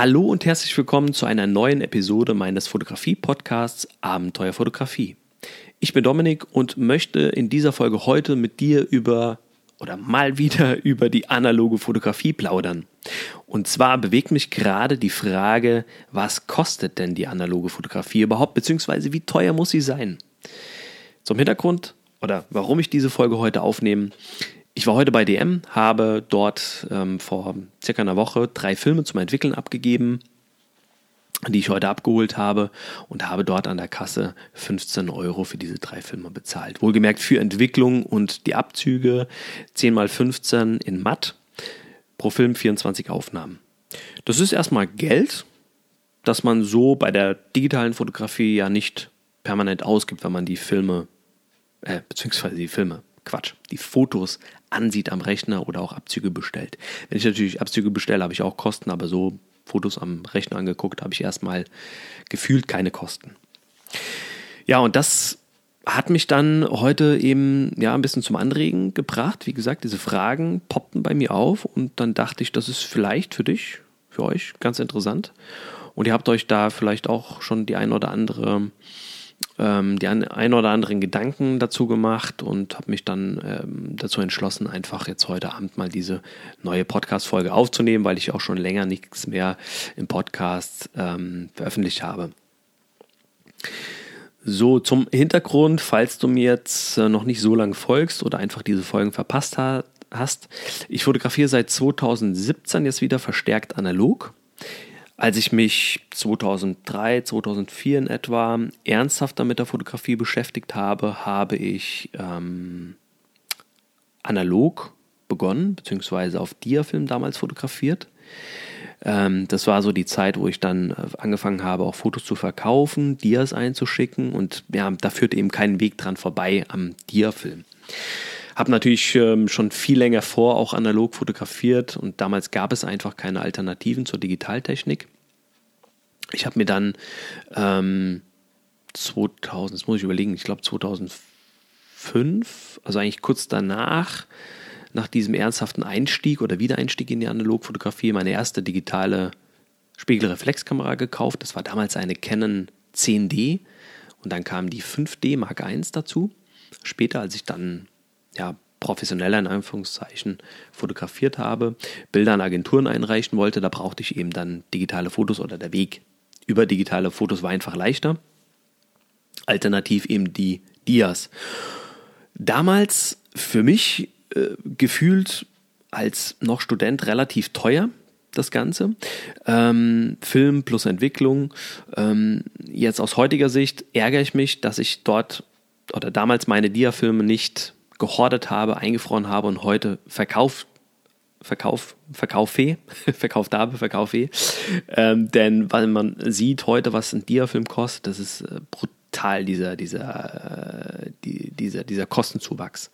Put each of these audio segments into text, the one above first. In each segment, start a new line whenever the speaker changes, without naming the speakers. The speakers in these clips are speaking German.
Hallo und herzlich willkommen zu einer neuen Episode meines Fotografie-Podcasts Abenteuer Fotografie. Ich bin Dominik und möchte in dieser Folge heute mit dir über oder mal wieder über die analoge Fotografie plaudern. Und zwar bewegt mich gerade die Frage, was kostet denn die analoge Fotografie überhaupt, beziehungsweise wie teuer muss sie sein? Zum Hintergrund oder warum ich diese Folge heute aufnehme. Ich war heute bei DM, habe dort ähm, vor circa einer Woche drei Filme zum Entwickeln abgegeben, die ich heute abgeholt habe und habe dort an der Kasse 15 Euro für diese drei Filme bezahlt. Wohlgemerkt für Entwicklung und die Abzüge 10 mal 15 in Matt, pro Film 24 Aufnahmen. Das ist erstmal Geld, das man so bei der digitalen Fotografie ja nicht permanent ausgibt, wenn man die Filme, äh, beziehungsweise die Filme, Quatsch, die Fotos ansieht am Rechner oder auch Abzüge bestellt. Wenn ich natürlich Abzüge bestelle, habe ich auch Kosten, aber so Fotos am Rechner angeguckt, habe ich erstmal gefühlt keine Kosten. Ja, und das hat mich dann heute eben ja ein bisschen zum Anregen gebracht. Wie gesagt, diese Fragen poppten bei mir auf und dann dachte ich, das ist vielleicht für dich, für euch ganz interessant. Und ihr habt euch da vielleicht auch schon die ein oder andere ähm, die ein, oder anderen Gedanken dazu gemacht und habe mich dann ähm, dazu entschlossen, einfach jetzt heute Abend mal diese neue Podcast-Folge aufzunehmen, weil ich auch schon länger nichts mehr im Podcast ähm, veröffentlicht habe. So, zum Hintergrund, falls du mir jetzt äh, noch nicht so lange folgst oder einfach diese Folgen verpasst ha hast. Ich fotografiere seit 2017 jetzt wieder verstärkt analog. Als ich mich 2003, 2004 in etwa ernsthafter mit der Fotografie beschäftigt habe, habe ich ähm, analog begonnen, beziehungsweise auf Diafilm damals fotografiert. Ähm, das war so die Zeit, wo ich dann äh, angefangen habe, auch Fotos zu verkaufen, Dias einzuschicken und ja, da führt eben kein Weg dran vorbei am Diafilm. Habe natürlich ähm, schon viel länger vor auch analog fotografiert und damals gab es einfach keine Alternativen zur Digitaltechnik. Ich habe mir dann ähm, 2000, das muss ich überlegen, ich glaube 2005, also eigentlich kurz danach, nach diesem ernsthaften Einstieg oder Wiedereinstieg in die Analogfotografie, meine erste digitale Spiegelreflexkamera gekauft. Das war damals eine Canon 10D und dann kam die 5D Mark I dazu. Später, als ich dann ja, professioneller in Anführungszeichen fotografiert habe, Bilder an Agenturen einreichen wollte, da brauchte ich eben dann digitale Fotos oder der Weg über digitale Fotos war einfach leichter. Alternativ eben die Dias. Damals für mich äh, gefühlt als noch Student relativ teuer das Ganze. Ähm, Film plus Entwicklung. Ähm, jetzt aus heutiger Sicht ärgere ich mich, dass ich dort oder damals meine Dia-Filme nicht gehortet habe, eingefroren habe und heute verkauft Verkauf, Verkaufe, verkauft habe, Verkaufe. Ähm, denn weil man sieht heute, was ein Dia-Film kostet, das ist äh, brutal, dieser, dieser, äh, die, dieser, dieser Kostenzuwachs.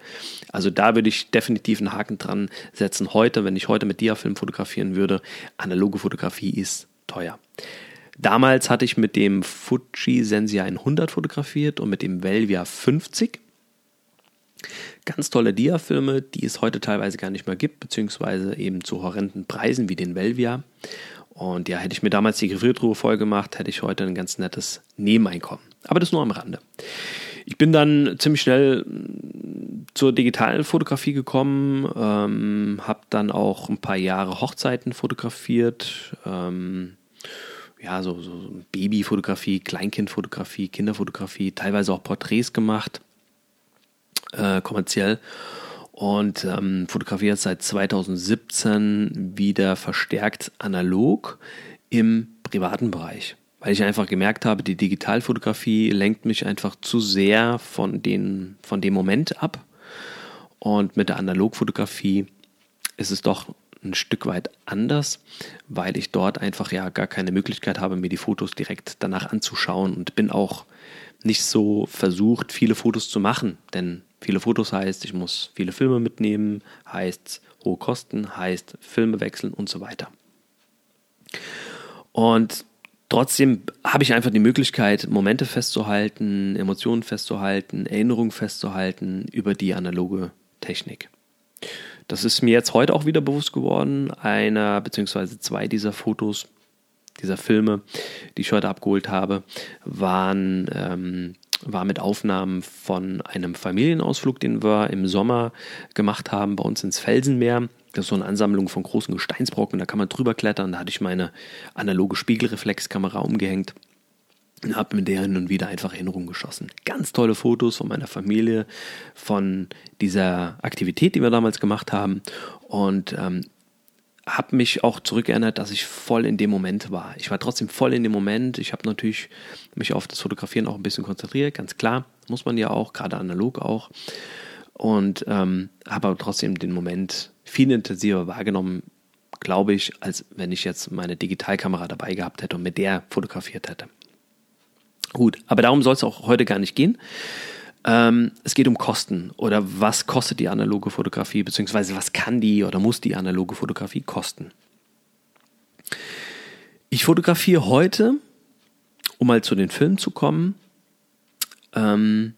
Also da würde ich definitiv einen Haken dran setzen. Heute, wenn ich heute mit Dia-Film fotografieren würde, analoge Fotografie ist teuer. Damals hatte ich mit dem Fuji Sensia 100 fotografiert und mit dem Velvia 50. Ganz tolle Dia-Filme, die es heute teilweise gar nicht mehr gibt, beziehungsweise eben zu horrenden Preisen wie den Velvia. Und ja, hätte ich mir damals die Gefriertruhe voll gemacht, hätte ich heute ein ganz nettes Nebeneinkommen. Aber das nur am Rande. Ich bin dann ziemlich schnell mm, zur digitalen Fotografie gekommen, ähm, habe dann auch ein paar Jahre Hochzeiten fotografiert, ähm, ja, so, so Babyfotografie, Kleinkindfotografie, Kinderfotografie, teilweise auch Porträts gemacht äh, kommerziell und ähm, fotografiere seit 2017 wieder verstärkt analog im privaten Bereich, weil ich einfach gemerkt habe, die Digitalfotografie lenkt mich einfach zu sehr von, den, von dem Moment ab. Und mit der Analogfotografie ist es doch ein Stück weit anders, weil ich dort einfach ja gar keine Möglichkeit habe, mir die Fotos direkt danach anzuschauen und bin auch nicht so versucht, viele Fotos zu machen, denn Viele Fotos heißt, ich muss viele Filme mitnehmen, heißt hohe Kosten, heißt Filme wechseln und so weiter. Und trotzdem habe ich einfach die Möglichkeit, Momente festzuhalten, Emotionen festzuhalten, Erinnerungen festzuhalten über die analoge Technik. Das ist mir jetzt heute auch wieder bewusst geworden. Einer bzw. zwei dieser Fotos dieser Filme, die ich heute abgeholt habe, waren, ähm, war mit Aufnahmen von einem Familienausflug, den wir im Sommer gemacht haben, bei uns ins Felsenmeer. Das ist so eine Ansammlung von großen Gesteinsbrocken, da kann man drüber klettern. Da hatte ich meine analoge Spiegelreflexkamera umgehängt und habe mit der hin und wieder einfach Erinnerungen geschossen. Ganz tolle Fotos von meiner Familie, von dieser Aktivität, die wir damals gemacht haben. Und ähm, habe mich auch zurückerinnert, dass ich voll in dem Moment war. Ich war trotzdem voll in dem Moment. Ich habe natürlich mich auf das Fotografieren auch ein bisschen konzentriert, ganz klar. Muss man ja auch, gerade analog auch. Und ähm, habe aber trotzdem den Moment viel intensiver wahrgenommen, glaube ich, als wenn ich jetzt meine Digitalkamera dabei gehabt hätte und mit der fotografiert hätte. Gut, aber darum soll es auch heute gar nicht gehen. Ähm, es geht um Kosten oder was kostet die analoge Fotografie, beziehungsweise was kann die oder muss die analoge Fotografie kosten. Ich fotografiere heute, um mal zu den Filmen zu kommen, ähm,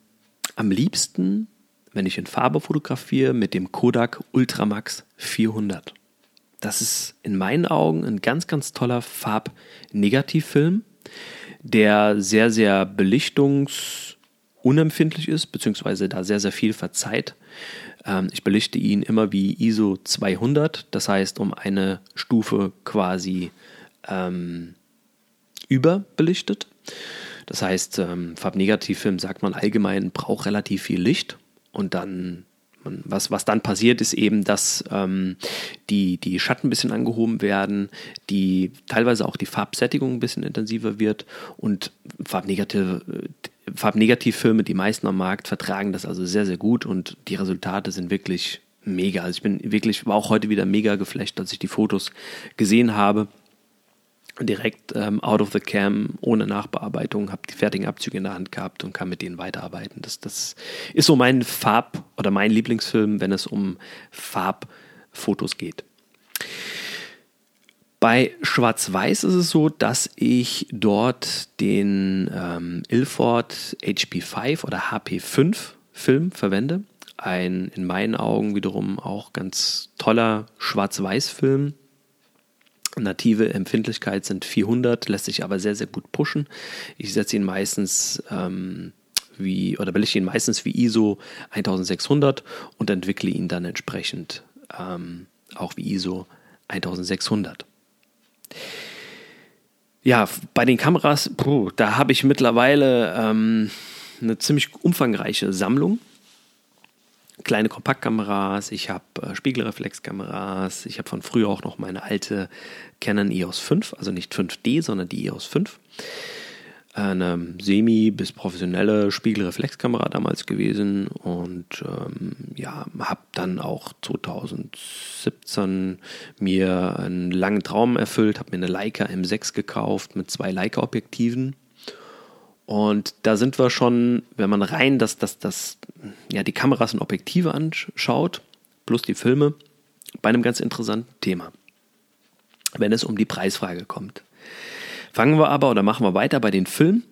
am liebsten, wenn ich in Farbe fotografiere, mit dem Kodak Ultramax 400. Das ist in meinen Augen ein ganz, ganz toller Farbnegativfilm, der sehr, sehr belichtungs- unempfindlich ist, beziehungsweise da sehr, sehr viel verzeiht. Ähm, ich belichte ihn immer wie ISO 200, das heißt um eine Stufe quasi ähm, überbelichtet. Das heißt, ähm, Farbnegativfilm sagt man allgemein, braucht relativ viel Licht und dann was, was dann passiert, ist eben, dass ähm, die, die Schatten ein bisschen angehoben werden, die teilweise auch die Farbsättigung ein bisschen intensiver wird und Farbnegative, Farbnegativfilme, die meisten am Markt, vertragen das also sehr, sehr gut und die Resultate sind wirklich mega. Also ich bin wirklich, war auch heute wieder mega geflasht, als ich die Fotos gesehen habe. Direkt ähm, out of the cam, ohne Nachbearbeitung, habe die fertigen Abzüge in der Hand gehabt und kann mit denen weiterarbeiten. Das, das ist so mein Farb- oder mein Lieblingsfilm, wenn es um Farbfotos geht. Bei Schwarz-Weiß ist es so, dass ich dort den ähm, Ilford HP5 oder HP5 Film verwende. Ein in meinen Augen wiederum auch ganz toller Schwarz-Weiß-Film. Native Empfindlichkeit sind 400, lässt sich aber sehr, sehr gut pushen. Ich setze ihn meistens ähm, wie, oder belichte ihn meistens wie ISO 1600 und entwickle ihn dann entsprechend ähm, auch wie ISO 1600. Ja, bei den Kameras, puh, da habe ich mittlerweile ähm, eine ziemlich umfangreiche Sammlung. Kleine Kompaktkameras, ich habe äh, Spiegelreflexkameras, ich habe von früher auch noch meine alte Canon EOS 5, also nicht 5D, sondern die EOS 5 eine semi- bis professionelle Spiegelreflexkamera damals gewesen und ähm, ja, habe dann auch 2017 mir einen langen Traum erfüllt, habe mir eine Leica M6 gekauft mit zwei Leica-Objektiven und da sind wir schon, wenn man rein das, das, das, ja, die Kameras und Objektive anschaut, plus die Filme, bei einem ganz interessanten Thema, wenn es um die Preisfrage kommt. Fangen wir aber oder machen wir weiter bei den Filmen.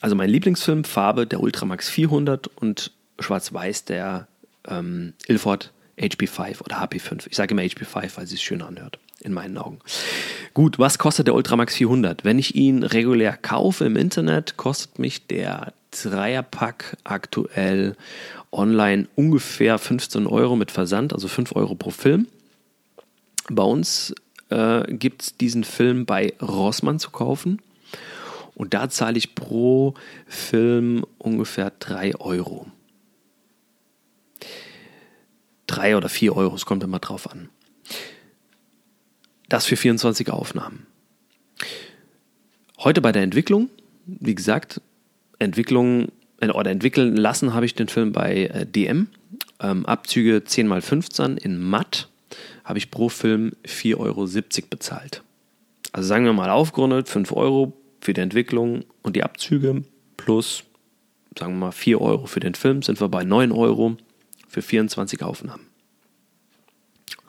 Also mein Lieblingsfilm, Farbe, der Ultramax 400 und Schwarz-Weiß, der ähm, Ilford HP5 oder HP5. Ich sage immer HP5, weil es sich schön anhört, in meinen Augen. Gut, was kostet der Ultramax 400? Wenn ich ihn regulär kaufe im Internet, kostet mich der Dreierpack aktuell online ungefähr 15 Euro mit Versand, also 5 Euro pro Film. Bei uns äh, gibt es diesen Film bei Rossmann zu kaufen. Und da zahle ich pro Film ungefähr 3 Euro. 3 oder 4 Euro, es kommt immer drauf an. Das für 24 Aufnahmen. Heute bei der Entwicklung, wie gesagt, Entwicklung äh, oder entwickeln lassen habe ich den Film bei äh, DM. Ähm, Abzüge 10x15 in matt habe ich pro Film 4,70 Euro bezahlt. Also sagen wir mal aufgerundet, 5 Euro für die Entwicklung und die Abzüge plus, sagen wir mal, 4 Euro für den Film, sind wir bei 9 Euro für 24 Aufnahmen.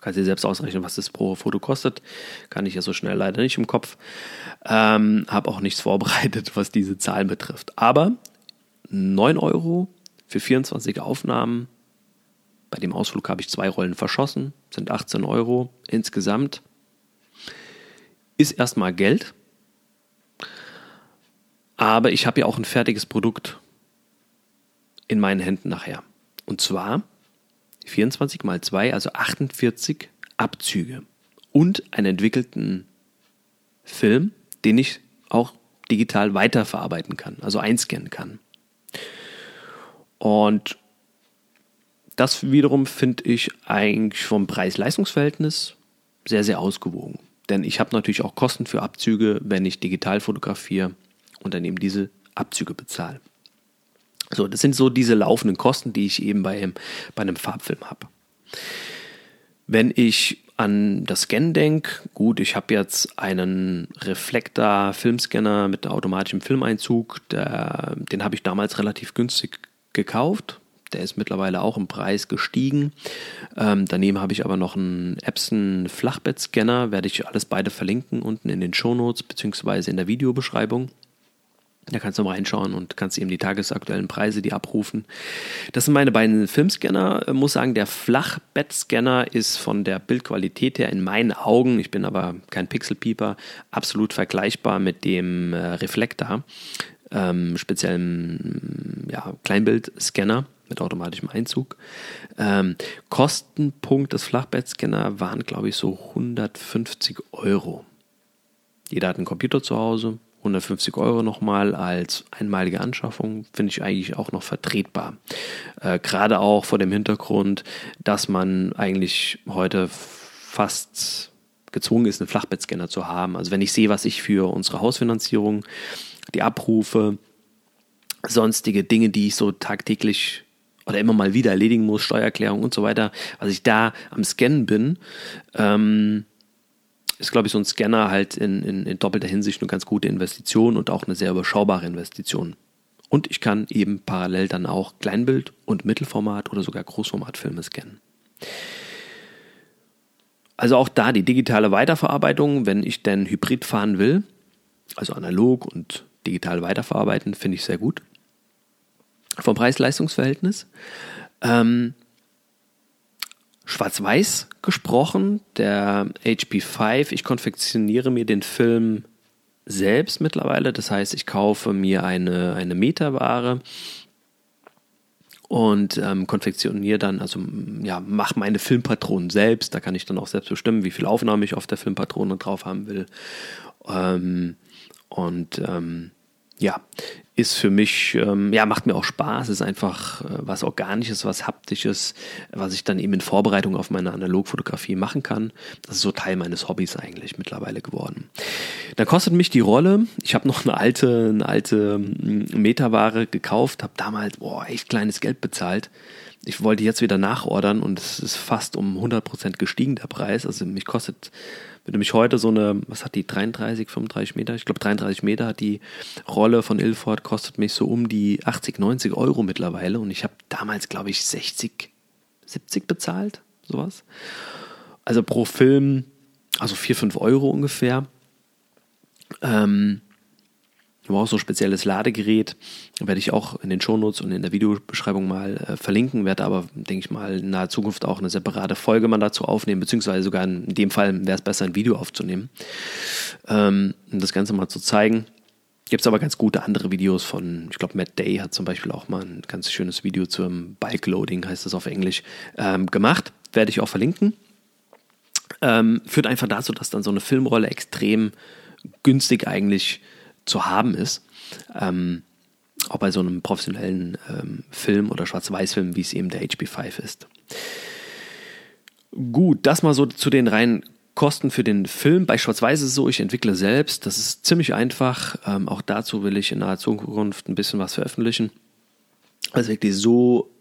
Du kannst dir selbst ausrechnen, was das pro Foto kostet. Kann ich ja so schnell leider nicht im Kopf. Ähm, habe auch nichts vorbereitet, was diese Zahlen betrifft. Aber 9 Euro für 24 Aufnahmen bei dem Ausflug habe ich zwei Rollen verschossen, sind 18 Euro insgesamt. Ist erstmal Geld, Aber ich habe ja auch ein fertiges Produkt in meinen Händen nachher. Und zwar 24 mal 2, also 48 Abzüge und einen entwickelten Film, den ich auch digital weiterverarbeiten kann, also einscannen kann. Und das wiederum finde ich eigentlich vom Preis-Leistungs-Verhältnis sehr, sehr ausgewogen. Denn ich habe natürlich auch Kosten für Abzüge, wenn ich digital fotografiere und dann eben diese Abzüge bezahle. So, das sind so diese laufenden Kosten, die ich eben bei, bei einem Farbfilm habe. Wenn ich an das Scannen denke, gut, ich habe jetzt einen Reflektor-Filmscanner mit automatischem Filmeinzug, der, den habe ich damals relativ günstig gekauft. Der ist mittlerweile auch im Preis gestiegen. Ähm, daneben habe ich aber noch einen Epson Flachbettscanner, werde ich alles beide verlinken unten in den Shownotes bzw. in der Videobeschreibung. Da kannst du mal reinschauen und kannst eben die tagesaktuellen Preise, die abrufen. Das sind meine beiden Filmscanner. Ich muss sagen, der Flachbettscanner ist von der Bildqualität her in meinen Augen, ich bin aber kein Pixelpieper, absolut vergleichbar mit dem äh, Reflektor, ähm, speziellen ja, Kleinbildscanner mit automatischem Einzug. Ähm, Kostenpunkt des Flachbettscanner waren, glaube ich, so 150 Euro. Jeder hat einen Computer zu Hause, 150 Euro nochmal als einmalige Anschaffung finde ich eigentlich auch noch vertretbar. Äh, Gerade auch vor dem Hintergrund, dass man eigentlich heute fast gezwungen ist, einen Flachbettscanner zu haben. Also wenn ich sehe, was ich für unsere Hausfinanzierung, die Abrufe, sonstige Dinge, die ich so tagtäglich oder immer mal wieder erledigen muss, Steuererklärung und so weiter, was ich da am Scannen bin, ähm, ist, glaube ich, so ein Scanner halt in, in, in doppelter Hinsicht eine ganz gute Investition und auch eine sehr überschaubare Investition. Und ich kann eben parallel dann auch Kleinbild- und Mittelformat oder sogar Großformatfilme scannen. Also auch da die digitale Weiterverarbeitung, wenn ich denn Hybrid fahren will, also analog und digital weiterverarbeiten, finde ich sehr gut. Vom Preis-Leistungs-Verhältnis. Ähm, Schwarz-Weiß gesprochen, der HP5. Ich konfektioniere mir den Film selbst mittlerweile. Das heißt, ich kaufe mir eine, eine Meterware und ähm, konfektioniere dann, also ja, mache meine Filmpatronen selbst. Da kann ich dann auch selbst bestimmen, wie viel Aufnahme ich auf der Filmpatrone drauf haben will. Ähm, und ähm, ja, ist für mich, ähm, ja, macht mir auch Spaß, ist einfach äh, was Organisches, was Haptisches, was ich dann eben in Vorbereitung auf meine Analogfotografie machen kann. Das ist so Teil meines Hobbys eigentlich mittlerweile geworden. Dann kostet mich die Rolle, ich habe noch eine alte, eine alte mm, Metaware gekauft, habe damals, boah, echt kleines Geld bezahlt. Ich wollte jetzt wieder nachordern und es ist fast um 100% gestiegen, der Preis. Also mich kostet wenn du mich heute so eine, was hat die, 33, 35 Meter? Ich glaube 33 Meter hat die Rolle von Ilford, kostet mich so um die 80, 90 Euro mittlerweile und ich habe damals, glaube ich, 60, 70 bezahlt, sowas. Also pro Film, also 4, 5 Euro ungefähr. Ähm, Du brauchst so ein spezielles Ladegerät, werde ich auch in den Shownotes und in der Videobeschreibung mal äh, verlinken, werde aber, denke ich mal, in naher Zukunft auch eine separate Folge mal dazu aufnehmen, beziehungsweise sogar in dem Fall wäre es besser, ein Video aufzunehmen, ähm, um das Ganze mal zu zeigen. Gibt es aber ganz gute andere Videos von, ich glaube, Matt Day hat zum Beispiel auch mal ein ganz schönes Video zum Bike Loading, heißt das auf Englisch, ähm, gemacht. Werde ich auch verlinken. Ähm, führt einfach dazu, dass dann so eine Filmrolle extrem günstig eigentlich zu haben ist. Ähm, auch bei so einem professionellen ähm, Film oder Schwarz-Weiß-Film, wie es eben der HP5 ist. Gut, das mal so zu den reinen Kosten für den Film. Bei Schwarz-Weiß ist es so, ich entwickle selbst. Das ist ziemlich einfach. Ähm, auch dazu will ich in naher Zukunft ein bisschen was veröffentlichen. Weil es wirklich so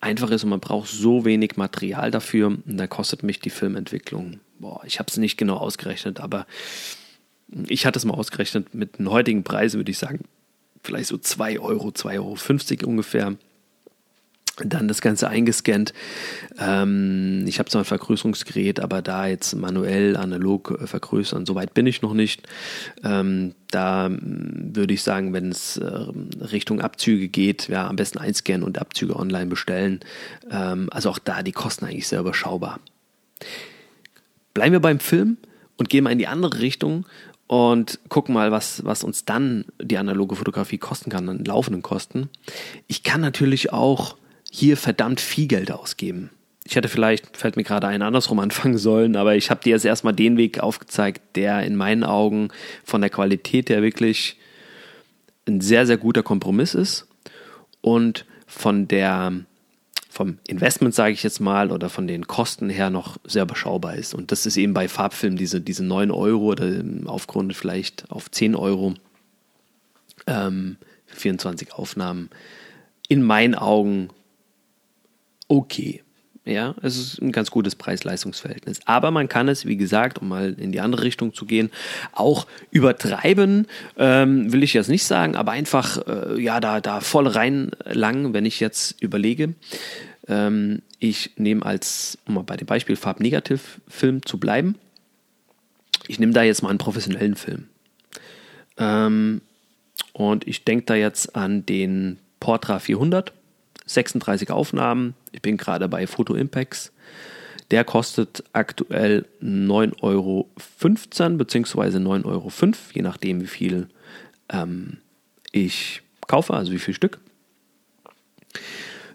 einfach ist und man braucht so wenig Material dafür. Und da kostet mich die Filmentwicklung, boah, ich habe es nicht genau ausgerechnet, aber ich hatte es mal ausgerechnet, mit den heutigen Preisen würde ich sagen, vielleicht so 2 Euro, 2,50 Euro ungefähr. Dann das Ganze eingescannt. Ähm, ich habe zwar ein Vergrößerungsgerät, aber da jetzt manuell, analog äh, vergrößern, soweit bin ich noch nicht. Ähm, da mm, würde ich sagen, wenn es äh, Richtung Abzüge geht, ja, am besten einscannen und Abzüge online bestellen. Ähm, also auch da die Kosten eigentlich sehr überschaubar. Bleiben wir beim Film und gehen mal in die andere Richtung und gucken mal, was, was uns dann die analoge Fotografie kosten kann, an laufenden Kosten. Ich kann natürlich auch hier verdammt viel Geld ausgeben. Ich hätte vielleicht, fällt mir gerade ein, andersrum anfangen sollen, aber ich habe dir jetzt erstmal den Weg aufgezeigt, der in meinen Augen von der Qualität her wirklich ein sehr, sehr guter Kompromiss ist und von der vom Investment, sage ich jetzt mal, oder von den Kosten her noch sehr überschaubar ist. Und das ist eben bei Farbfilmen diese, diese 9 Euro oder aufgerundet vielleicht auf 10 Euro ähm, 24 Aufnahmen in meinen Augen okay. Ja, es ist ein ganz gutes Preis-Leistungs-Verhältnis. Aber man kann es, wie gesagt, um mal in die andere Richtung zu gehen, auch übertreiben, ähm, will ich jetzt nicht sagen, aber einfach, äh, ja, da, da voll rein lang, wenn ich jetzt überlege. Ähm, ich nehme als, um mal bei dem Beispiel Farbnegativ-Film zu bleiben, ich nehme da jetzt mal einen professionellen Film. Ähm, und ich denke da jetzt an den Portra 400 36 Aufnahmen. Ich bin gerade bei Photo Impacts. Der kostet aktuell 9,15 Euro bzw. 9,05 Euro, je nachdem, wie viel ähm, ich kaufe, also wie viel Stück.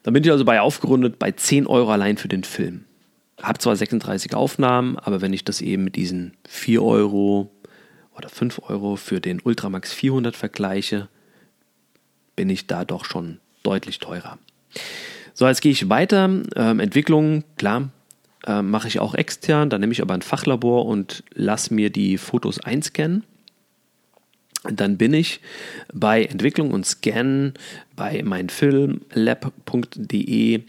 Dann bin ich also bei aufgerundet bei 10 Euro allein für den Film. Hab zwar 36 Aufnahmen, aber wenn ich das eben mit diesen 4 Euro oder 5 Euro für den Ultramax 400 vergleiche, bin ich da doch schon deutlich teurer. So, jetzt gehe ich weiter. Ähm, Entwicklung, klar, äh, mache ich auch extern. Dann nehme ich aber ein Fachlabor und lasse mir die Fotos einscannen. Dann bin ich bei Entwicklung und Scan bei meinfilmlab.de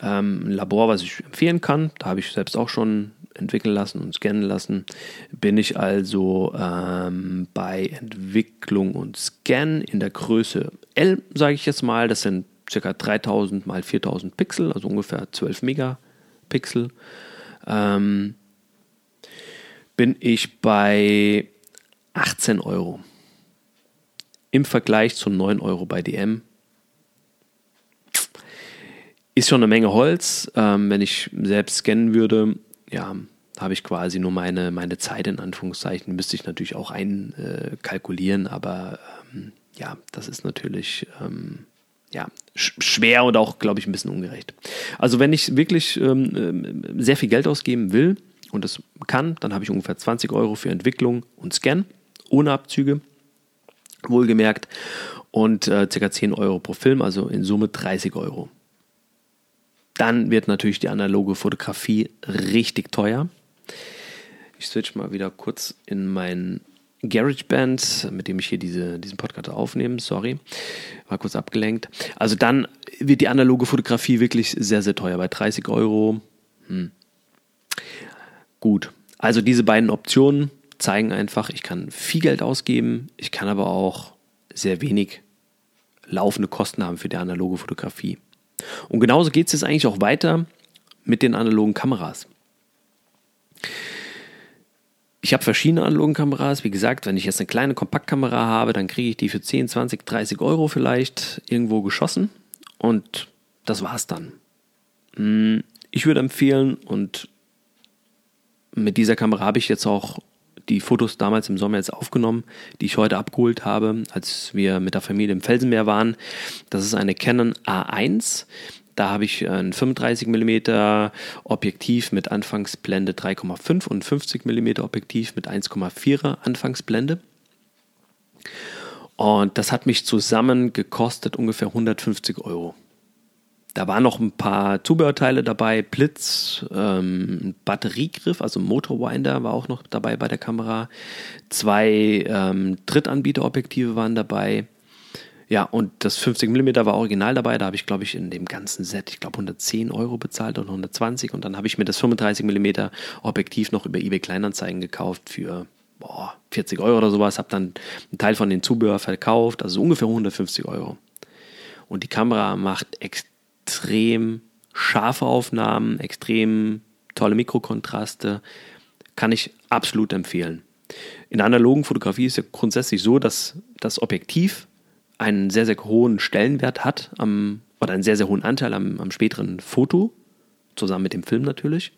ähm, Labor, was ich empfehlen kann. Da habe ich selbst auch schon entwickeln lassen und scannen lassen. Bin ich also ähm, bei Entwicklung und Scan in der Größe L, sage ich jetzt mal. Das sind ca. 3000 mal 4000 Pixel, also ungefähr 12 Megapixel, ähm, bin ich bei 18 Euro. Im Vergleich zu 9 Euro bei DM. Ist schon eine Menge Holz. Ähm, wenn ich selbst scannen würde, ja, habe ich quasi nur meine, meine Zeit in Anführungszeichen. Müsste ich natürlich auch einkalkulieren, äh, aber ähm, ja, das ist natürlich ähm, ja, schwer und auch, glaube ich, ein bisschen ungerecht. Also wenn ich wirklich ähm, ähm, sehr viel Geld ausgeben will und das kann, dann habe ich ungefähr 20 Euro für Entwicklung und Scan, ohne Abzüge, wohlgemerkt, und äh, ca. 10 Euro pro Film, also in Summe 30 Euro. Dann wird natürlich die analoge Fotografie richtig teuer. Ich switch mal wieder kurz in meinen GarageBand, mit dem ich hier diese, diesen Podcast aufnehme, sorry, war kurz abgelenkt. Also dann wird die analoge Fotografie wirklich sehr, sehr teuer, bei 30 Euro. Hm. Gut, also diese beiden Optionen zeigen einfach, ich kann viel Geld ausgeben, ich kann aber auch sehr wenig laufende Kosten haben für die analoge Fotografie. Und genauso geht es jetzt eigentlich auch weiter mit den analogen Kameras. Ich habe verschiedene analogen Kameras. Wie gesagt, wenn ich jetzt eine kleine Kompaktkamera habe, dann kriege ich die für 10, 20, 30 Euro vielleicht irgendwo geschossen. Und das war's dann. Hm, ich würde empfehlen, und mit dieser Kamera habe ich jetzt auch die Fotos damals im Sommer jetzt aufgenommen, die ich heute abgeholt habe, als wir mit der Familie im Felsenmeer waren. Das ist eine Canon A1. Da habe ich ein 35 mm Objektiv mit Anfangsblende 3,5 und 50 mm Objektiv mit 1,4er Anfangsblende. Und das hat mich zusammen gekostet ungefähr 150 Euro. Da waren noch ein paar Zubehörteile dabei, Blitz, ähm, Batteriegriff, also Motorwinder war auch noch dabei bei der Kamera. Zwei ähm, Drittanbieterobjektive waren dabei. Ja, und das 50 mm war original dabei. Da habe ich, glaube ich, in dem ganzen Set, ich glaube, 110 Euro bezahlt und 120. Und dann habe ich mir das 35 mm Objektiv noch über eBay Kleinanzeigen gekauft für boah, 40 Euro oder sowas. Habe dann einen Teil von den Zubehör verkauft, also ungefähr 150 Euro. Und die Kamera macht extrem scharfe Aufnahmen, extrem tolle Mikrokontraste. Kann ich absolut empfehlen. In der analogen Fotografie ist ja grundsätzlich so, dass das Objektiv einen sehr, sehr hohen Stellenwert hat am, oder einen sehr, sehr hohen Anteil am, am späteren Foto, zusammen mit dem Film natürlich.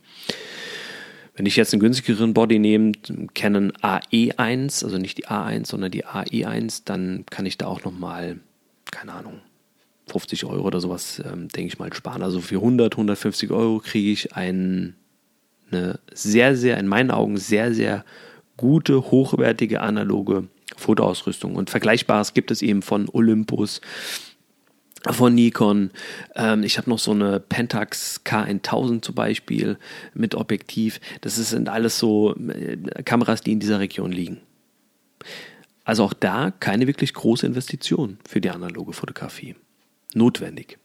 Wenn ich jetzt einen günstigeren Body nehme, Canon AE1, also nicht die A1, sondern die AE1, dann kann ich da auch nochmal, keine Ahnung, 50 Euro oder sowas, ähm, denke ich mal, sparen. Also für 100, 150 Euro kriege ich ein, eine sehr, sehr, in meinen Augen sehr, sehr gute, hochwertige analoge Fotoausrüstung. Und Vergleichbares gibt es eben von Olympus, von Nikon. Ähm, ich habe noch so eine Pentax K1000 zum Beispiel mit Objektiv. Das sind alles so äh, Kameras, die in dieser Region liegen. Also auch da keine wirklich große Investition für die analoge Fotografie. Notwendig.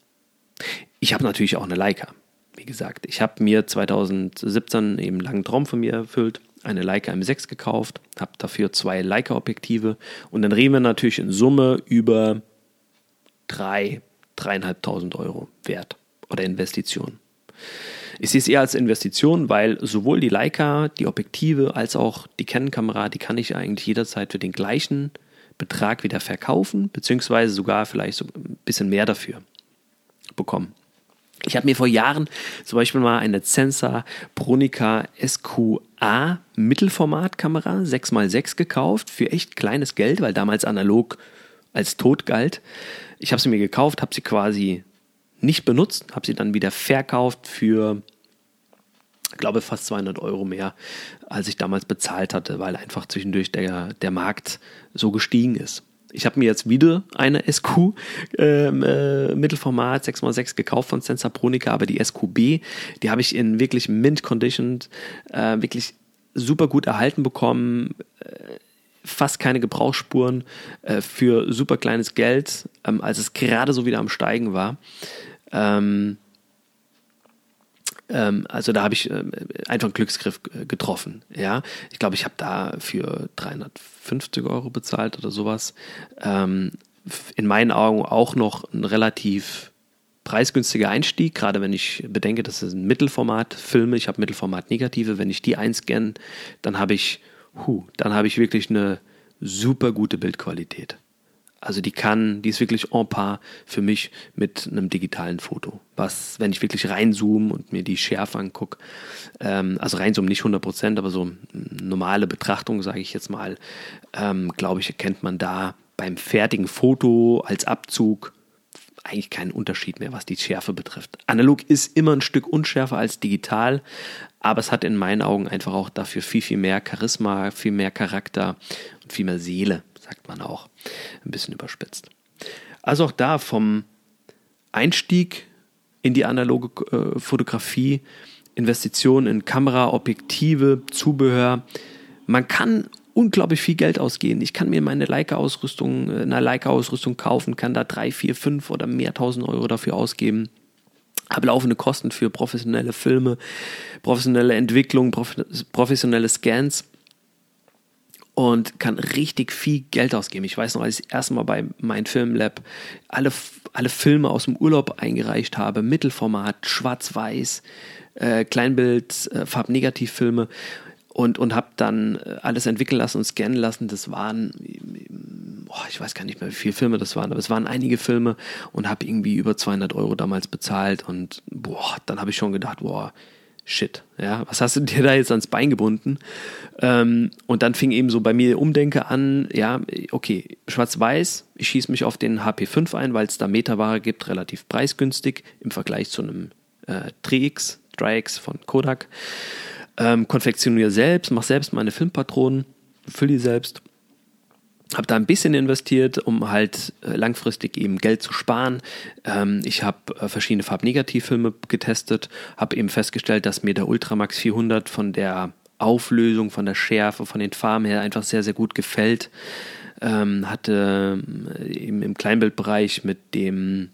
Ich habe natürlich auch eine Leica. Wie gesagt, ich habe mir 2017 eben einen langen Traum von mir erfüllt, eine Leica M6 gekauft, habe dafür zwei Leica-Objektive und dann reden wir natürlich in Summe über drei, dreieinhalbtausend Euro Wert oder Investition. Ich sehe es eher als Investition, weil sowohl die Leica, die Objektive als auch die Canon-Kamera, die kann ich eigentlich jederzeit für den gleichen Betrag wieder verkaufen, beziehungsweise sogar vielleicht so ein bisschen mehr dafür bekommen. Ich habe mir vor Jahren zum Beispiel mal eine Zensa Bronica SQA Mittelformatkamera 6x6 gekauft für echt kleines Geld, weil damals analog als tot galt. Ich habe sie mir gekauft, habe sie quasi nicht benutzt, habe sie dann wieder verkauft für, ich glaube, fast 200 Euro mehr, als ich damals bezahlt hatte, weil einfach zwischendurch der, der Markt so gestiegen ist. Ich habe mir jetzt wieder eine SQ ähm, äh, Mittelformat 6x6 gekauft von Sensapronica, aber die SQB, die habe ich in wirklich Mint Condition, äh, wirklich super gut erhalten bekommen. Äh, fast keine Gebrauchsspuren äh, für super kleines Geld, ähm, als es gerade so wieder am Steigen war. Ähm, ähm, also da habe ich äh, einfach einen Glücksgriff getroffen. Ja, ich glaube, ich habe da für 350 Euro bezahlt oder sowas. Ähm, in meinen Augen auch noch ein relativ preisgünstiger Einstieg, gerade wenn ich bedenke, das sind Mittelformat-Filme. Ich habe Mittelformat-Negative. Wenn ich die einscanne, dann habe ich huh, dann habe ich wirklich eine super gute Bildqualität. Also die kann, die ist wirklich en par für mich mit einem digitalen Foto. Was, wenn ich wirklich reinzoome und mir die Schärfe angucke, ähm, also reinzoomen nicht 100%, aber so normale Betrachtung, sage ich jetzt mal, ähm, glaube ich, erkennt man da beim fertigen Foto als Abzug eigentlich keinen Unterschied mehr, was die Schärfe betrifft. Analog ist immer ein Stück unschärfer als digital, aber es hat in meinen Augen einfach auch dafür viel, viel mehr Charisma, viel mehr Charakter und viel mehr Seele, sagt man auch. Ein bisschen überspitzt. Also auch da vom Einstieg in die analoge äh, Fotografie, Investitionen in Kamera, Objektive, Zubehör. Man kann unglaublich viel Geld ausgehen. Ich kann mir meine Leica-Ausrüstung, äh, eine Leica-Ausrüstung kaufen, kann da drei, vier, fünf oder mehr tausend Euro dafür ausgeben. Habe laufende Kosten für professionelle Filme, professionelle Entwicklung, professionelle Scans und kann richtig viel Geld ausgeben. Ich weiß noch, als ich das erste Mal bei meinem Filmlab alle, alle Filme aus dem Urlaub eingereicht habe, Mittelformat, Schwarz-Weiß, äh, Kleinbild, äh, Farbnegativfilme und, und habe dann äh, alles entwickeln lassen und scannen lassen. Das waren, ich weiß gar nicht mehr, wie viele Filme das waren, aber es waren einige Filme und habe irgendwie über 200 Euro damals bezahlt und boah, dann habe ich schon gedacht, boah, shit, ja, was hast du dir da jetzt ans Bein gebunden? Ähm, und dann fing eben so bei mir Umdenke an, ja, okay, schwarz-weiß, ich schieße mich auf den HP5 ein, weil es da Metaware gibt, relativ preisgünstig im Vergleich zu einem äh, 3X, 3X von Kodak ähm, konfektioniere selbst, mache selbst meine Filmpatronen, fülle die selbst. Habe da ein bisschen investiert, um halt äh, langfristig eben Geld zu sparen. Ähm, ich habe äh, verschiedene Farbnegativfilme getestet, habe eben festgestellt, dass mir der Ultramax 400 von der Auflösung, von der Schärfe, von den Farben her einfach sehr, sehr gut gefällt. Ähm, hatte äh, eben im Kleinbildbereich mit dem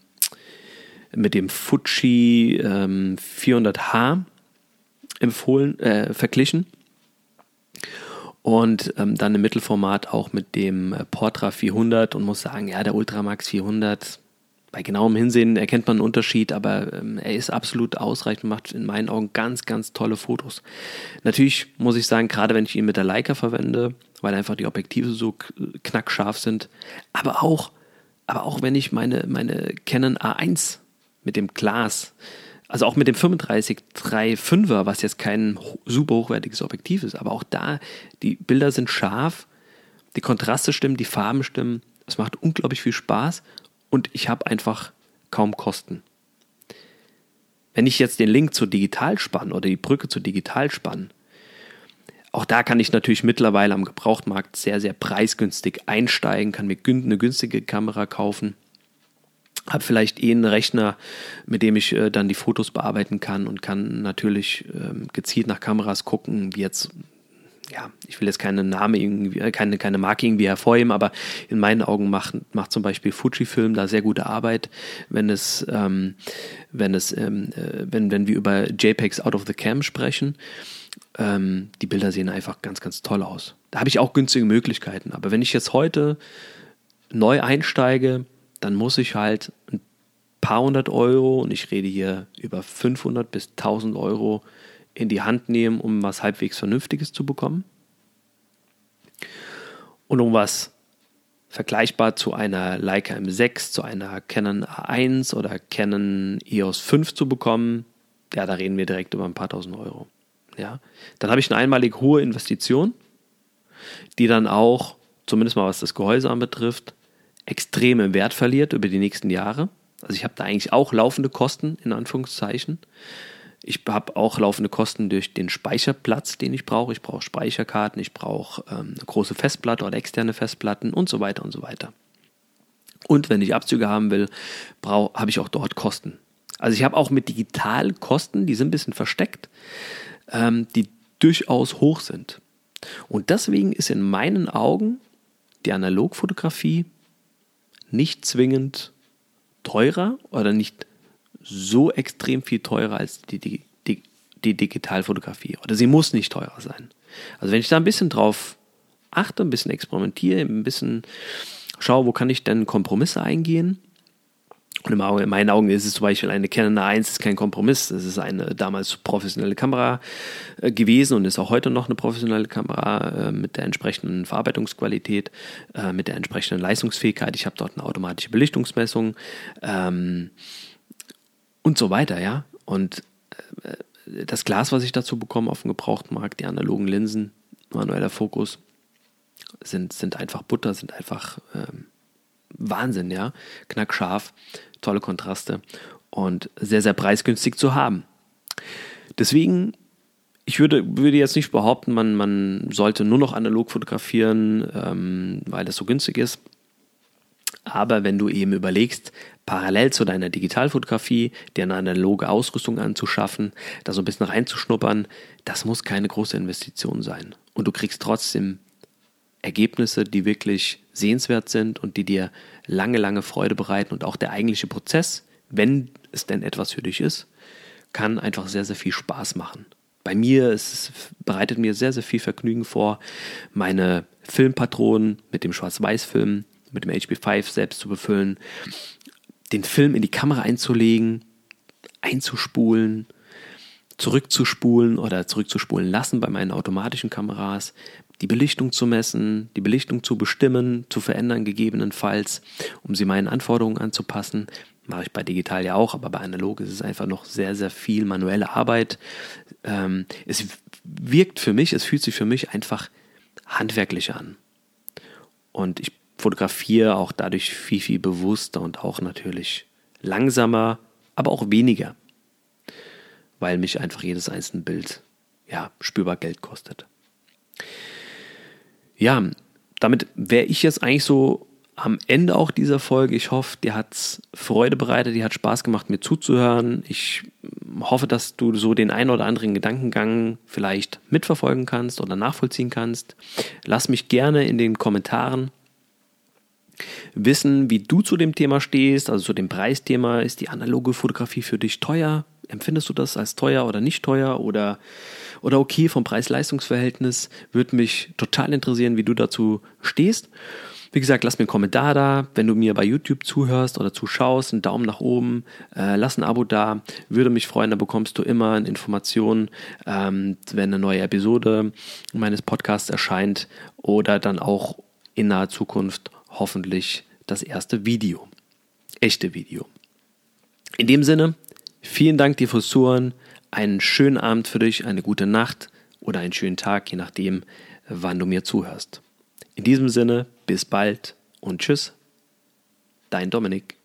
mit dem Fuji ähm, 400H empfohlen, äh, verglichen. Und ähm, dann im Mittelformat auch mit dem äh, Portra 400 und muss sagen, ja, der Ultramax 400, bei genauem Hinsehen erkennt man einen Unterschied, aber ähm, er ist absolut ausreichend und macht in meinen Augen ganz, ganz tolle Fotos. Natürlich muss ich sagen, gerade wenn ich ihn mit der Leica verwende, weil einfach die Objektive so knackscharf sind, aber auch, aber auch wenn ich meine, meine Canon A1 mit dem Glas Also auch mit dem 35-3.5er, was jetzt kein super hochwertiges Objektiv ist, aber auch da, die Bilder sind scharf, die Kontraste stimmen, die Farben stimmen, es macht unglaublich viel Spaß und ich habe einfach kaum Kosten. Wenn ich jetzt den Link zu Digitalspann oder die Brücke zu Digitalspann, auch da kann ich natürlich mittlerweile am Gebrauchtmarkt sehr, sehr preisgünstig einsteigen, kann mir eine günstige Kamera kaufen, habe vielleicht eh einen Rechner, mit dem ich äh, dann die Fotos bearbeiten kann und kann natürlich ähm, gezielt nach Kameras gucken, wie jetzt ja, ich will jetzt keine Name irgendwie, äh, keine, keine Marke irgendwie hervorheben, aber in meinen Augen macht, macht zum Beispiel Fujifilm da sehr gute Arbeit, wenn es, ähm, wenn es, ähm, äh, wenn, wenn wir über JPEGs out of the cam sprechen. Ähm, die Bilder sehen einfach ganz, ganz toll aus. Da habe ich auch günstige Möglichkeiten. Aber wenn ich jetzt heute neu einsteige, dann muss ich halt ein paar hundert Euro, und ich rede hier über 500 bis 1000 Euro, in die Hand nehmen, um was halbwegs Vernünftiges zu bekommen. Und um was vergleichbar zu einer Leica M6, zu einer Canon A1 oder Canon EOS 5 zu bekommen, ja, da reden wir direkt über ein paar tausend Euro. Ja, dann habe ich eine einmalig hohe Investition, die dann auch, zumindest mal was das Gehäuse anbetrifft, extrem im Wert verliert über die nächsten Jahre. Also ich habe da eigentlich auch laufende Kosten, in Anführungszeichen. Ich habe auch laufende Kosten durch den Speicherplatz, den ich brauche. Ich brauche Speicherkarten, ich brauche ähm, eine große Festplatte oder externe Festplatten und so weiter und so weiter. Und wenn ich Abzüge haben will, habe ich auch dort Kosten. Also ich habe auch mit digital Kosten, die sind ein bisschen versteckt, ähm, die durchaus hoch sind. Und deswegen ist in meinen Augen die Analogfotografie nicht zwingend teurer oder nicht so extrem viel teurer als die, die, die, die Digitalfotografie. Oder sie muss nicht teurer sein. Also wenn ich da ein bisschen drauf achte, ein bisschen experimentiere, ein bisschen schaue, wo kann ich denn Kompromisse eingehen. Und in meinen Augen ist es zum Beispiel eine Canon A1 ist kein Kompromiss. Das ist eine damals professionelle Kamera äh, gewesen und ist auch heute noch eine professionelle Kamera äh, mit der entsprechenden Verarbeitungsqualität, äh, mit der entsprechenden Leistungsfähigkeit. Ich habe dort eine automatische Belichtungsmessung. Ähm, und so weiter, ja. Und das Glas, was ich dazu bekomme auf dem Gebrauchtmarkt, die analogen Linsen, manueller Fokus, sind, sind einfach Butter, sind einfach ähm, Wahnsinn, ja. Knackscharf, tolle Kontraste und sehr, sehr preisgünstig zu haben. Deswegen, ich würde, würde jetzt nicht behaupten, man, man sollte nur noch analog fotografieren, ähm, weil das so günstig ist. Aber wenn du eben überlegst, parallel zu deiner Digitalfotografie dir eine analoge Ausrüstung anzuschaffen, da so ein bisschen reinzuschnuppern, das muss keine große Investition sein. Und du kriegst trotzdem Ergebnisse, die wirklich sehenswert sind und die dir lange, lange Freude bereiten. Und auch der eigentliche Prozess, wenn es denn etwas für dich ist, kann einfach sehr, sehr viel Spaß machen. Bei mir es bereitet mir sehr, sehr viel Vergnügen vor, meine Filmpatronen mit dem Schwarz-Weiß-Film mit dem HP5 selbst zu befüllen, den Film in die Kamera einzulegen, einzuspulen, zurückzuspulen oder zurückzuspulen lassen bei meinen automatischen Kameras, die Belichtung zu messen, die Belichtung zu bestimmen, zu verändern gegebenenfalls, um sie meinen Anforderungen anzupassen. Mache ich bei digital ja auch, aber bei analog ist es einfach noch sehr, sehr viel manuelle Arbeit. Ähm, es wirkt für mich, es fühlt sich für mich einfach handwerklich an. Und ich fotografiere auch dadurch viel, viel bewusster und auch natürlich langsamer, aber auch weniger, weil mich einfach jedes einzelne Bild ja, spürbar Geld kostet. Ja, damit wäre ich jetzt eigentlich so am Ende auch dieser Folge. Ich hoffe, dir hat es Freude bereitet, dir hat Spaß gemacht, mir zuzuhören. Ich hoffe, dass du so den ein oder anderen Gedankengang vielleicht mitverfolgen kannst oder nachvollziehen kannst. Lass mich gerne in den Kommentaren wissen, wie du zu dem Thema stehst, also zu dem Preisthema. Ist die analoge Fotografie für dich teuer? Empfindest du das als teuer oder nicht teuer oder, oder okay vom Preis-Leistungs-Verhältnis? Würde mich total interessieren, wie du dazu stehst. Wie gesagt, lass mir einen Kommentar da. Wenn du mir bei YouTube zuhörst oder zuschaust, einen Daumen nach oben, äh, lass ein Abo da. Würde mich freuen, da bekommst du immer eine Information, ähm, wenn eine neue Episode meines Podcasts erscheint oder dann auch in naher Zukunft hoffentlich das erste Video. Echte Video. In dem Sinne, Vielen Dank dir fürs Zuhören. Einen schönen Abend für dich, eine gute Nacht oder einen schönen Tag, je nachdem, wann du mir zuhörst. In diesem Sinne, bis bald und tschüss. Dein Dominik.